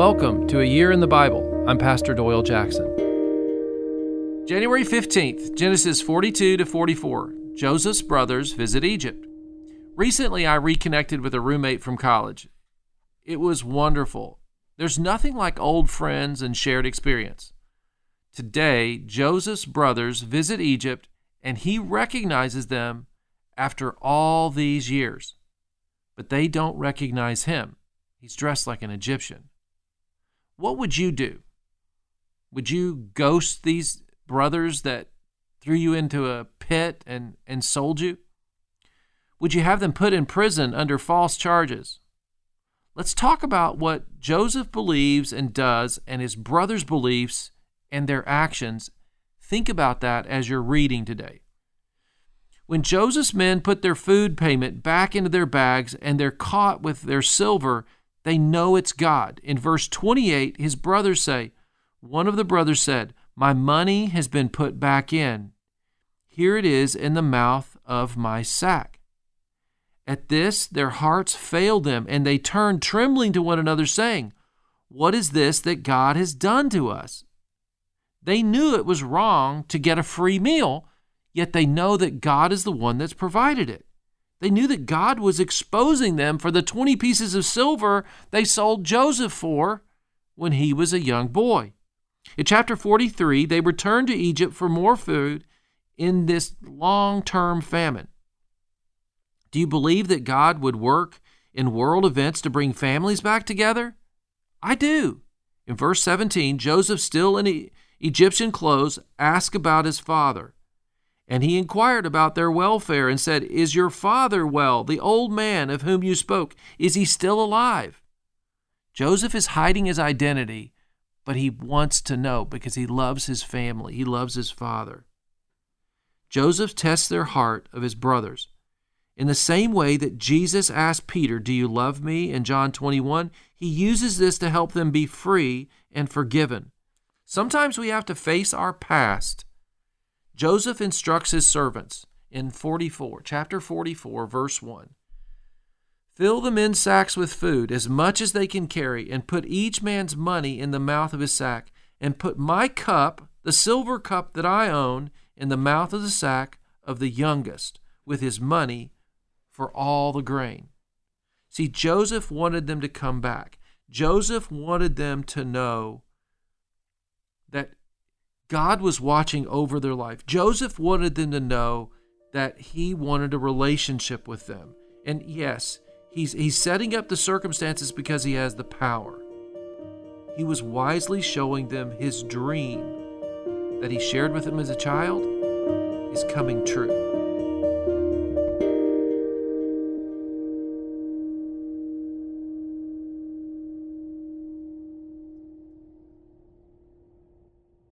Welcome to A Year in the Bible. I'm Pastor Doyle Jackson. January 15th, Genesis 42 to 44. Joseph's brothers visit Egypt. Recently, I reconnected with a roommate from college. It was wonderful. There's nothing like old friends and shared experience. Today, Joseph's brothers visit Egypt and he recognizes them after all these years. But they don't recognize him. He's dressed like an Egyptian what would you do? Would you ghost these brothers that threw you into a pit and, and sold you? Would you have them put in prison under false charges? Let's talk about what Joseph believes and does and his brothers' beliefs and their actions. Think about that as you're reading today. When Joseph's men put their food payment back into their bags and they're caught with their silver, they know it's God. In verse 28, his brothers say, One of the brothers said, My money has been put back in. Here it is in the mouth of my sack. At this, their hearts failed them, and they turned trembling to one another, saying, What is this that God has done to us? They knew it was wrong to get a free meal, yet they know that God is the one that's provided it. They knew that God was exposing them for the 20 pieces of silver they sold Joseph for when he was a young boy. In chapter 43, they returned to Egypt for more food in this long term famine. Do you believe that God would work in world events to bring families back together? I do. In verse 17, Joseph, still in Egyptian clothes, asked about his father. And he inquired about their welfare and said, Is your father well, the old man of whom you spoke? Is he still alive? Joseph is hiding his identity, but he wants to know because he loves his family, he loves his father. Joseph tests their heart of his brothers. In the same way that Jesus asked Peter, Do you love me? in John 21, he uses this to help them be free and forgiven. Sometimes we have to face our past Joseph instructs his servants in 44, chapter 44, verse 1. Fill the men's sacks with food, as much as they can carry, and put each man's money in the mouth of his sack, and put my cup, the silver cup that I own, in the mouth of the sack of the youngest, with his money for all the grain. See, Joseph wanted them to come back. Joseph wanted them to know that God was watching over their life. Joseph wanted them to know that he wanted a relationship with them. And yes, he's, he's setting up the circumstances because he has the power. He was wisely showing them his dream that he shared with them as a child is coming true.